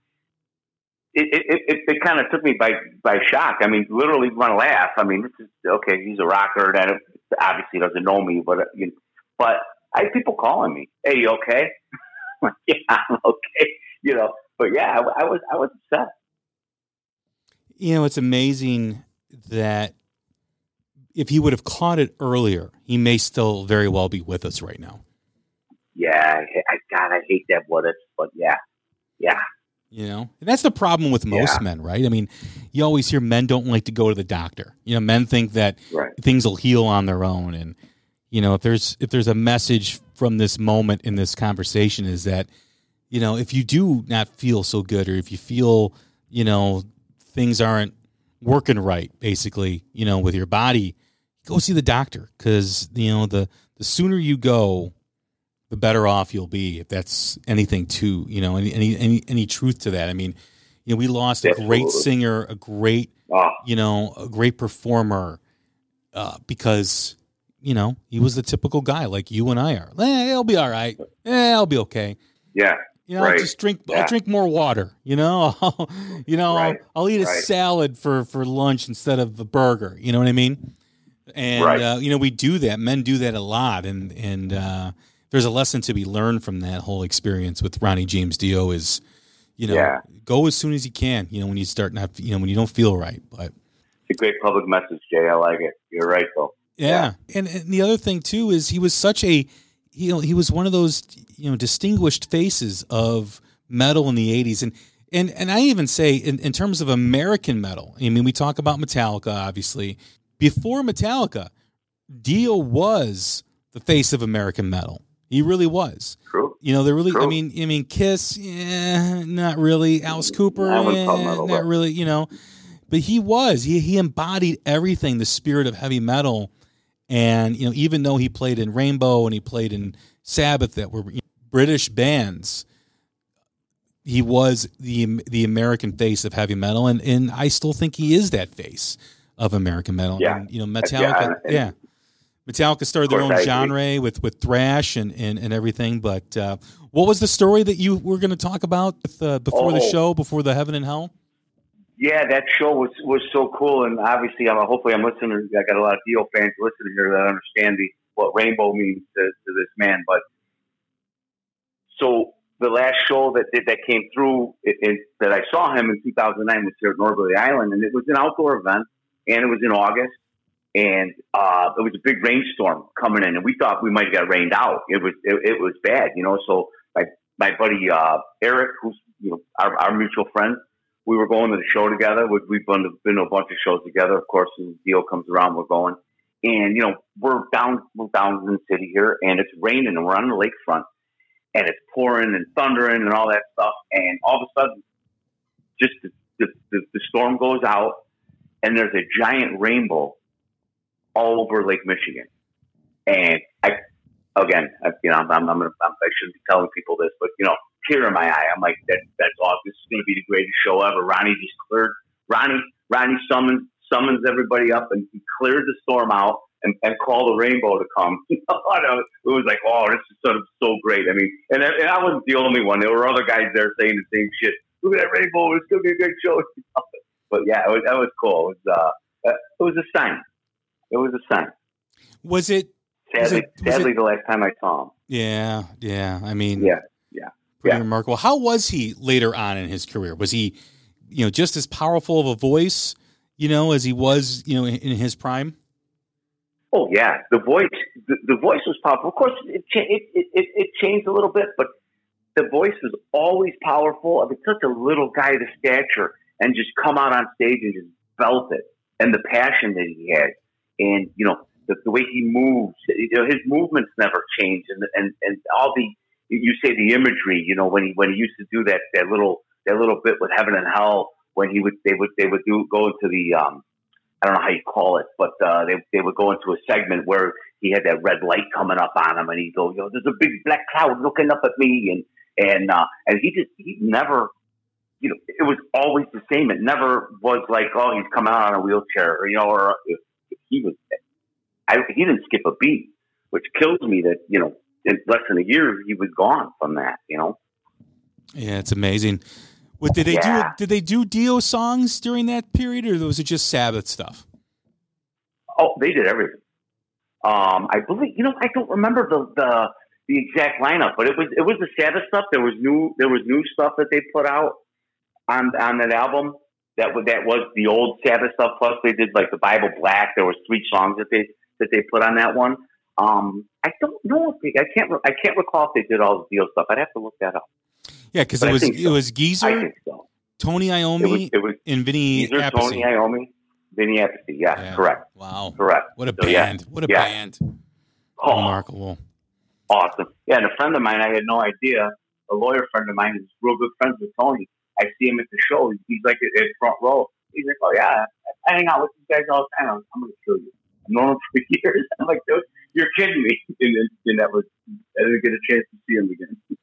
it, it, it, it kind of took me by, by shock. I mean, literally to laugh. I mean, this is okay. He's a rocker that obviously doesn't know me, but uh, you know, but I have people calling me, "Hey, you okay?" Like, yeah, I'm okay. You know, but yeah, I, I was I was upset. You know, it's amazing that if he would have caught it earlier, he may still very well be with us right now. Yeah, I, I God, I hate that what if, but yeah, yeah. You know, and that's the problem with most Yeah. men, right? I mean, you always hear men don't like to go to the doctor. You know, men think that Right. things will heal on their own, and you know, if there's if there's a message from this moment in this conversation is that, you know, if you do not feel so good, or if you feel, you know, things aren't working right, basically, you know, with your body, go see the doctor because you know the the sooner you go, the better off you'll be. If that's anything to you know any any any, any truth to that. I mean, you know, we lost a great singer, a great Oh, you know a great performer uh, because you know he was the typical guy like you and I are. Eh, I'll be all right. Eh, I'll be okay. yeah, You know, I'll just drink. I'll drink more water. You know, I'll, you know, Right. I'll, I'll eat a Right. salad for for lunch instead of a burger. You know what I mean? And Right. uh, you know, we do that. Men do that a lot, and and uh, there's a lesson to be learned from that whole experience with Ronnie James Dio. Is you know, Yeah. go as soon as you can. You know, when you start not, you know, when you don't feel right, but. it's a great public message, Jay. I like it. You're right, though. Yeah. And, and the other thing too is he was such a you know he was one of those you know distinguished faces of metal in the 80s and and and I even say in, in terms of American metal I mean we talk about Metallica obviously before Metallica Dio was the face of American metal he really was True. you know, they're really. I mean, I mean, Kiss, yeah, not really. Alice Cooper, call eh, not really. You know, but he was. He he embodied everything, the spirit of heavy metal, and you know, even though he played in Rainbow and he played in Sabbath, that were British bands, he was the the American face of heavy metal, and and I still think he is that face of American metal. Yeah. And, you know, Yeah, Metallica, and- yeah. Metallica started their own course, I agree. genre with, with thrash and, and, and everything. But uh, what was the story that you were going to talk about with, uh, before the Oh. show, before the Heaven and Hell? Yeah, that show was was so cool, and obviously, I'm hopefully I'm listening. I got a lot of Dio fans listening here that understand the what rainbow means to, to this man. But so the last show that that, came through it, it, that I saw him in 2009 was here at Northerly Island, and it was an outdoor event, and it was in August, and uh, it was a big rainstorm coming in, and we thought we might have got rained out. It was it, it was bad, you know. So my my buddy uh, Eric, who's you know our, our mutual friend we were going to the show together. We- We've been to, been to a bunch of shows together. Of course, when the deal comes around, we're going. And you know, we're down we're down in the city here, and it's raining, and we're on the lakefront, and it's pouring and thundering and all that stuff. And all of a sudden, just the, the, the, the storm goes out, and there's a giant rainbow all over Lake Michigan. And I, again, I, you know, I'm, I'm, I'm I'm, I shouldn't be telling people this, but you know, tear in my eye. I'm like, that, that's awesome. This is going to be the greatest show ever. Ronnie just cleared. Ronnie, Ronnie summons summons everybody up and he clears the storm out and, and called the rainbow to come. It was like, oh, this is sort of so great. I mean, and, and I wasn't the only one. There were other guys there saying the same shit. Look at that rainbow. It's going to be a great show. But yeah, it was, that was cool. It was, uh, it was a sign. It was a sign. Was it? Was Sadly, it- was sadly, it- the last time I saw him. Yeah, yeah. I mean, Yeah, yeah, pretty yeah. remarkable. How was he later on in his career? Was he, you know, just as powerful of a voice, you know, as he was, you know, in, in his prime? Oh yeah, the voice the, the voice was powerful. Of course, it, cha- it it it it changed a little bit, but the voice was always powerful. I mean, such a little guy to stature, and just come out on stage and just belt it, and the passion that he had, and you know the, the way he moves. You know, his movements never change, and and and all the you say the imagery. You know, when he when he used to do that that little that little bit with heaven and hell, when he would they would they would do go into the um I don't know how you call it, but uh, they they would go into a segment where he had that red light coming up on him, and he'd go, "Yo, there's a big black cloud looking up at me," and and uh, and he just he never, you know, it was always the same. It never was like, "Oh, he's coming out on a wheelchair," or you know, or he was, I he didn't skip a beat, which kills me that you know in less than a year he was gone from that, you know. Yeah, it's amazing. What did they Yeah. do? Did they do Dio songs during that period, or was it just Sabbath stuff? Oh, they did everything. Um, I believe you know I don't remember the, the the exact lineup, but it was it was the Sabbath stuff. There was new there was new stuff that they put out on on that album. That was that was the old Sabbath stuff. Plus they did like the Bible Black. There was three songs that they that they put on that one. Um, I don't know if they, I can't I can't recall if they did all the Dio stuff. I'd have to look that up. Yeah, because it was think it so. was I Geezer, think so. Tony It was Iommi, it was and Vinny Appice. Tony Iommi, Vinny Appice. Yeah, Yeah. correct, Wow, correct. what a So, yeah. band! What a Yeah. band! Oh, Remarkable. awesome. Yeah, and a friend of mine, I had no idea. A lawyer friend of mine is real good friends with Tony. I see him at the show. He's like at, front row. He's like, "Oh yeah, I hang out with these guys all the time. I'm, I'm gonna kill you. I've known him for years." I'm like, "Dude, you're kidding me!" And, then and that was I didn't get a chance to see him again.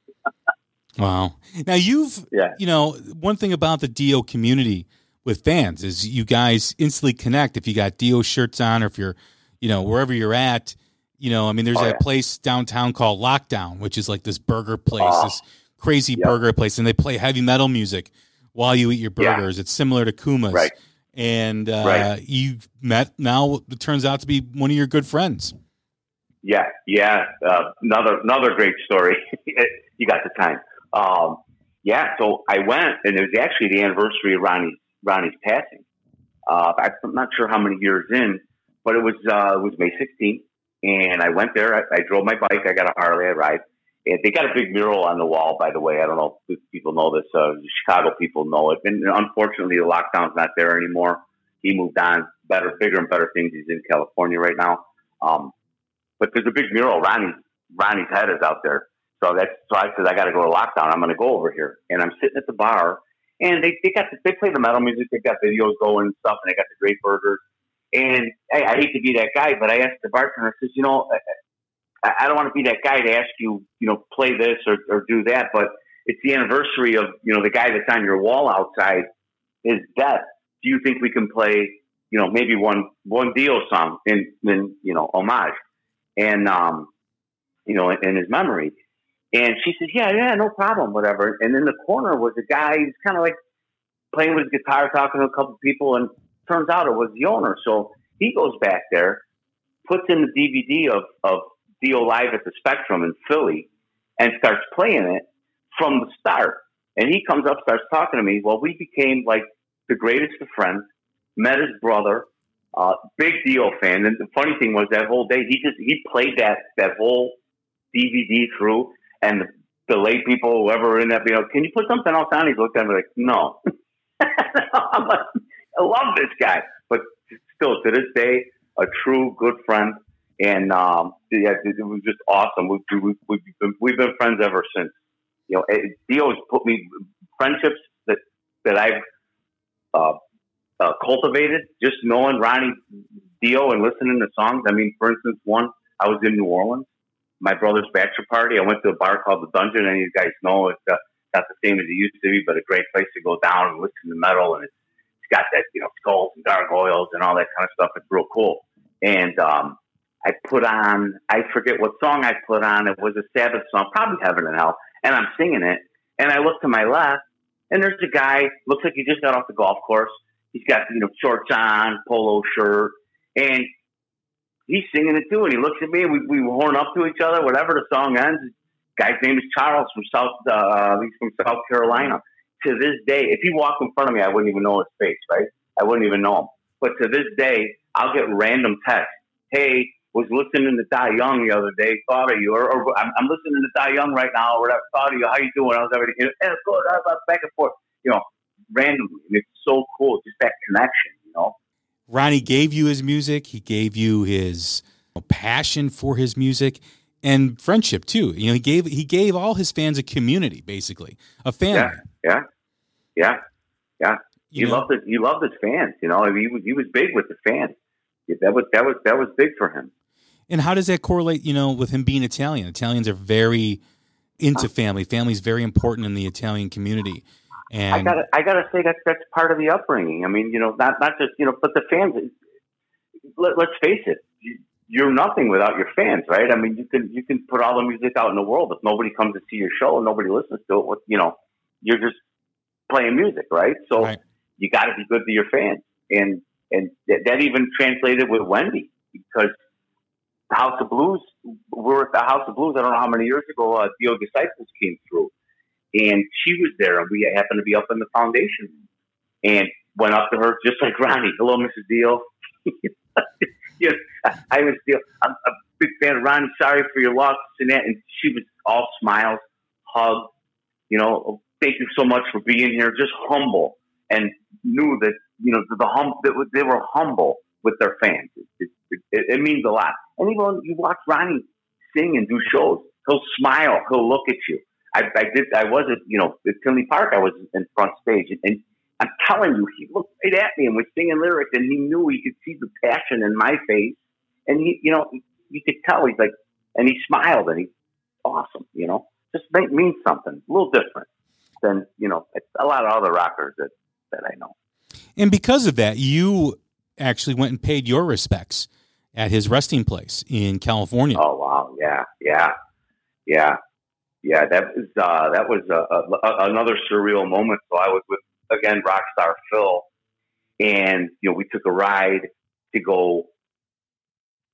Wow. Now you've Yeah, you know, one thing about the Dio community with fans is you guys instantly connect if you got Dio shirts on or if you're, you know, wherever you're at. You know, I mean, there's Oh, that yeah. place downtown called Lockdown, which is like this burger place, Oh. this crazy Yep. burger place, and they play heavy metal music while you eat your Yeah. burgers. It's similar to Kuma's. Right. And uh, Right. you've met now, it turns out to be one of your good friends. yeah, yeah. Uh, another another great story. you got the time. Um, yeah, so I went, and it was actually the anniversary of Ronnie's Ronnie's passing. Uh, I'm not sure how many years in, but it was uh, it was May 16th, and I went there. I, I drove my bike. I got a Harley. I ride. They got a big mural on the wall, by the way. I don't know if people know this. Uh, Chicago people know it. And unfortunately, the lockdown's not there anymore. He moved on. Better, bigger, and better things. He's in California right now. Um, but there's a big mural. Ronnie's Ronnie's head is out there. So that's so I said I got to go to lockdown. I'm going to go over here, and I'm sitting at the bar, and they they got the, they play the metal music. They got videos going and stuff, and they got the great burgers. And I, I hate to be that guy, but I asked the bartender. I says, you know, I, don't want to be that guy to ask you, you know, play this or, or do that, but it's the anniversary of you know the guy that's on your wall outside his death. Do you think we can play, you know, maybe one one Dio song in in you know homage? and um, you know, in, in his memory. And she said, "Yeah, yeah, no problem, whatever." And in the corner was a guy who's kind of like playing with his guitar, talking to a couple people, and turns out it was the owner. So he goes back there, puts in the DVD of of Dio live at the Spectrum in Philly, and starts playing it from the start. And he comes up, starts talking to me. Well, we became like the greatest of friends. Met his brother, uh, big Dio fan. And the funny thing was that whole day he just he played that that whole DVD through, and the, the lay people, whoever were in that, you know, can you put something else on? He looked at me like, no. I'm like, I love this guy, but still to this day, a true good friend. And um, yeah, it, was just awesome. We, we, we've, been, we've been friends ever since. You know, it, Dio's put me friendships that that I've uh, uh, cultivated just knowing Ronnie Dio and listening to songs. I mean, for instance, one I was in New Orleans, my brother's bachelor party. I went to a bar called the Dungeon, and you guys know it's uh, not the same as it used to be, but a great place to go down and listen to metal. And it's got that you know skulls and gargoyles and all that kind of stuff. It's real cool. And um, I put on I forget what song I put on. It was a Sabbath song, probably Heaven and Hell, and I'm singing it. And I look to my left, and there's a guy looks like he just got off the golf course. He's got you know shorts on, polo shirt, and he's singing it too. And he looks at me, and we we horn up to each other. Whatever the song ends, guy's name is Charles from South. Uh, he's from South Carolina. To this day, if he walked in front of me, I wouldn't even know his face. Right? I wouldn't even know him. But to this day, I'll get random texts. Hey, was listening to Die Young the other day. Thought of you, or, or I'm, I'm, listening to Die Young right now, or whatever. Thought of you. How you doing? I was everything. You know, and good. Back and forth. You know, randomly. And it's so cool, just that connection. You know. Ronnie gave you his music. He gave you his passion for his music and friendship too. You know, he gave he gave all his fans a community, basically a family. Yeah, yeah, yeah, yeah. You, you loved it. You loved his fans. You know, he was he was big with the fans. That was that was that was big for him. And how does that correlate? You know, with him being Italian, Italians are very into uh-huh. family. Family's very important in the Italian community. And I gotta I gotta say that that's part of the upbringing. I mean, you know, not not just you know, but the fans. Let, let's face it, you're nothing without your fans, right? I mean, you can you can put all the music out in the world if nobody comes to see your show and nobody listens to it. What you know, you're just playing music, right? So right. you got to be good to your fans, and and th- that even translated with Wendy because House of Blues. We were at the House of Blues. I don't know how many years ago. Uh, Dio Disciples came through, and she was there, and we happened to be up in the foundation, and went up to her just like Ronnie. Hello, Mrs. Dio. yes, I was still. I'm a big fan of Ronnie. Sorry for your loss, and that. And she was all smiles, hugs. You know, thank you so much for being here. Just humble, and knew that you know the, hum. That they were humble with their fans. It, it, it, it means a lot. And even when you watch Ronnie sing and do shows, he'll smile. He'll look at you. I, I did. I was at you know at Tinley Park. I was in front stage, and, and I'm telling you, he looked right at me and was singing lyrics, and he knew he could see the passion in my face, and he, you know, you could tell he's like, and he smiled, and he's awesome, you know, just make, means something a little different than you know a lot of other rockers that that I know. And because of that, you actually went and paid your respects at his resting place in California. Oh wow, yeah, yeah, yeah, yeah. That was uh, that was a, a, another surreal moment. So I was with again, Rockstar Phil, and you know we took a ride to go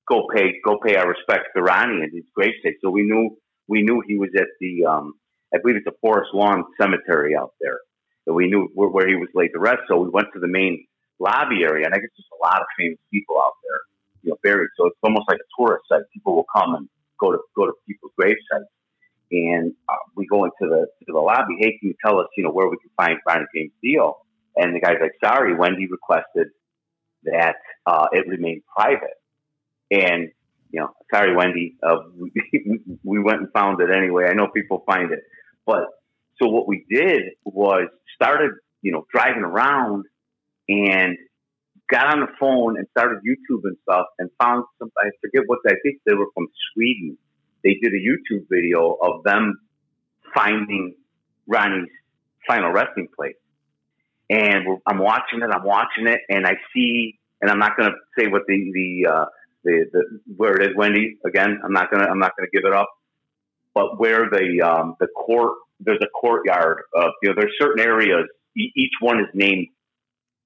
go pay go pay our respects to Ronnie and his gravesite. So we knew we knew he was at the um, I believe it's a Forest Lawn Cemetery out there. So we knew where, where he was laid to rest. So we went to the main lobby area, and I guess there's a lot of famous people out there, you know, buried. So it's almost like a tourist site. People will come and go to go to people's grave sites and uh, we go into the to the lobby. Hey, can you tell us, you know, where we can find Brian James Dio? And the guy's like, sorry, Wendy requested that uh, it remain private. And you know, sorry, Wendy, uh, we, we went and found it anyway. I know people find it, but so what we did was started, you know, driving around and got on the phone and started YouTube and stuff and found some. I forget what I think they were from Sweden they did a YouTube video of them finding Ronnie's final resting place. And I'm watching it, I'm watching it, and I see, and I'm not going to say what the, the, uh, the, the, where it is, Wendy. Again, I'm not gonna, I'm not gonna give it up. But where the, um, the court, there's a courtyard. Of, you know, there's certain areas. each one is named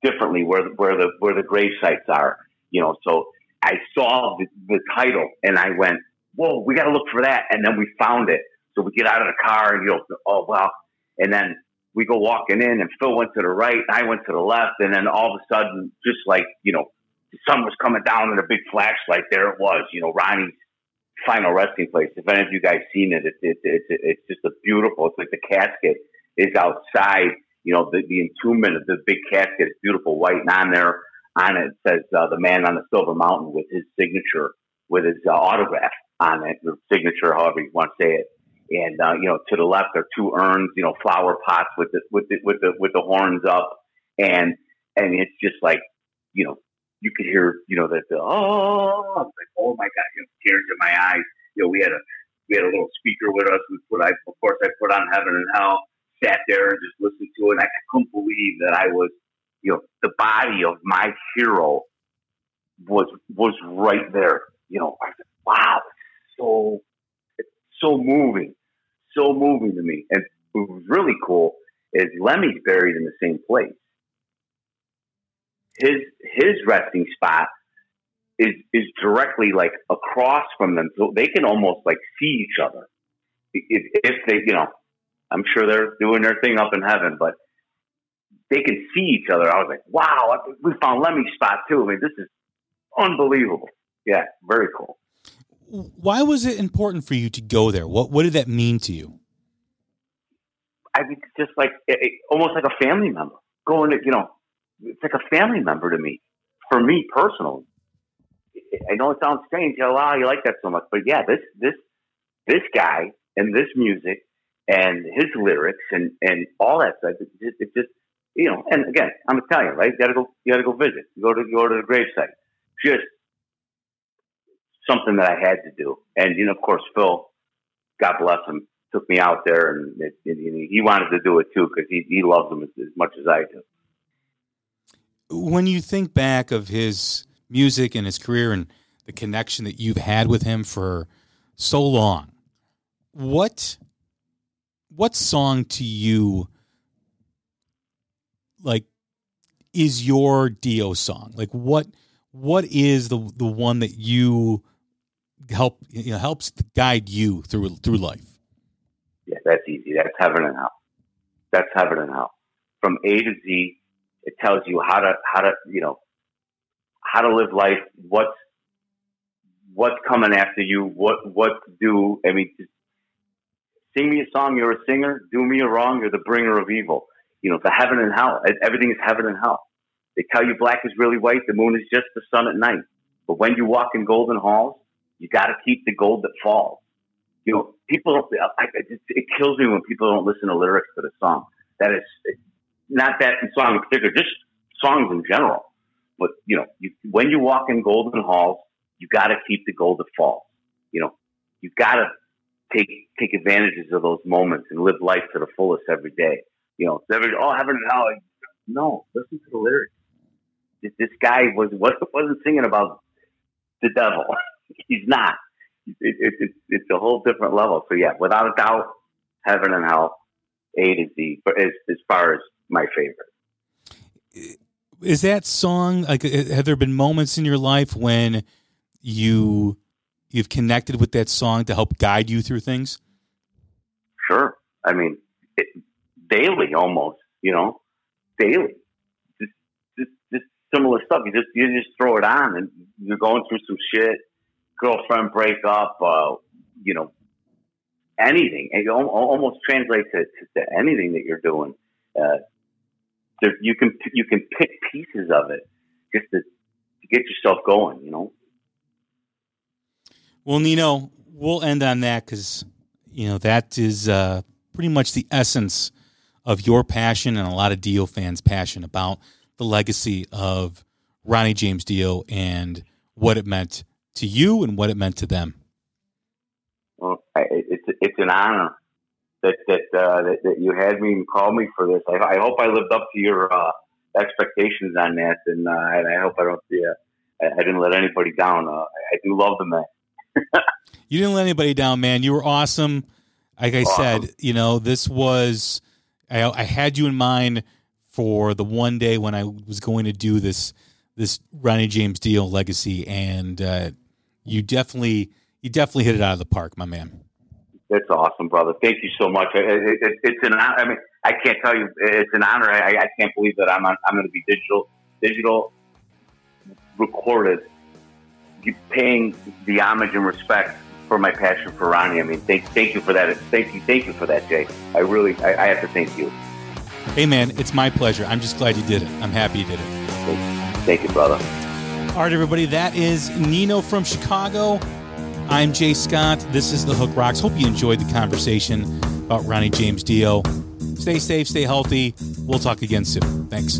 differently where, the, where the, where the grave sites are. You know, so I saw the, the title and I went, whoa, we got to look for that. And then we found it. So we get out of the car and you know, oh, well. And then we go walking in and Phil went to the right, I went to the left. And then all of a sudden, just like, you know, the sun was coming down and a big flashlight. There it was, you know, Ronnie's final resting place. If any of you guys seen it, it's, it's, it's, it's just a beautiful, it's like the casket is outside You know, the, the entombment of the big casket is beautiful white, and on there, on it says uh, the man on the silver mountain with his signature, with his uh, autograph on it, the signature, however you want to say it. And uh, you know, to the left are two urns, you know, flower pots with the with the with the with the horns up, and and it's just like, you know, you could hear, you know, that the oh, I was like, oh my god, you know, tears in my eyes. You know, we had a we had a little speaker with us. We put, I of course, I put on Heaven and Hell, sat there and just listened to it. And I couldn't believe that I was, you know, the body of my hero was was right there. You know, I like, wow, it's so it's so moving, so moving to me. And what was really cool is Lemmy's buried in the same place. His his resting spot is is directly like across from them, so they can almost like see each other. If, if they, you know, I'm sure they're doing their thing up in heaven, but they can see each other. I was like, wow, we found Lemmy's spot too. I mean, this is unbelievable. Yeah, very cool. Why was it important for you to go there? What what did that mean to you? I mean, just like it, it, almost like a family member going to, you know, it's like a family member to me, for me personally. I know it sounds strange. You know, wow, you like that so much, but yeah, this this this guy and this music and his lyrics and and all that stuff. It just, just you know. And again, I'm Italian, right? You got to go. You got to go visit. You go to you go to the gravesite. Just something that I had to do. And you know, of course, Phil, God bless him, took me out there, and, it, he wanted to do it too because he he loves them as, as much as I do. When you think back of his music and his career and the connection that you've had with him for so long, what what song to you like is your Dio song? Like what what is the the one that you help you know helps guide you through through life? Yeah, that's easy. That's heaven and hell. That's heaven and hell. From A to Z, it tells you how to how to you know how to live life. What's what's coming after you? What what to do? I mean, just sing me a song. You're a singer. Do me a wrong. You're the bringer of evil. You know, the heaven and hell. Everything is heaven and hell. They tell you black is really white. The moon is just the sun at night. But when you walk in golden halls, you got to keep the gold that falls you know, people, I, it, it kills me when people don't listen to lyrics to the song. That is not that song in particular, just songs in general. But, you know, you, when you walk in golden halls, you got to keep the gold that falls. You know, you got to take, take advantages of those moments and live life to the fullest every day. You know, every, oh, heaven and hell. No, listen to the lyrics. This guy was, wasn't singing about the devil. He's not it, it, it, it's a whole different level. So yeah, without a doubt, heaven and hell, A to Z, as, as far as my favorite. Is that song like? Uh, have there been moments in your life when you you've connected with that song to help guide you through things? Sure. I mean, it, daily almost. You know, daily. Just, just, just similar stuff. You just you just throw it on, and you're going through some shit girlfriend breakup, uh, you know, anything. It almost translates to, to, anything that you're doing. Uh, you can you can pick pieces of it just to, to get yourself going. You know. Well, Nino, we'll end on that because you know that is uh, pretty much the essence of your passion and a lot of Dio fans' passion about the legacy of Ronnie James Dio and what it meant to you and what it meant to them? Well, it's it's an honor that that uh, that, that, you had me and called me for this. I, I hope I lived up to your uh, expectations on that, and, uh, I hope I don't. Yeah, I, I didn't let anybody down. Uh, I, I do love the man. You didn't let anybody down, man. You were awesome. Like I awesome. said, you know, this was I, I had you in mind for the one day when I was going to do this this Ronnie James Dio legacy, and uh, you definitely you definitely hit it out of the park, my man. That's awesome, brother. Thank you so much. It, it, it's an I mean, I can't tell you. It's an honor. I, I can't believe that I'm on, I'm going to be digital digital recorded, paying the homage and respect for my passion for Ronnie. I mean, thank thank you for that. Thank you, thank you for that, Jay. I really I, I have to thank you. Hey, man, it's my pleasure. I'm just glad you did it. I'm happy you did it. Thank you, brother. All right, everybody, that is Nino from Chicago. I'm Jay Scott. This is The Hook Rocks. Hope you enjoyed the conversation about Ronnie James Dio. Stay safe, stay healthy. We'll talk again soon. Thanks.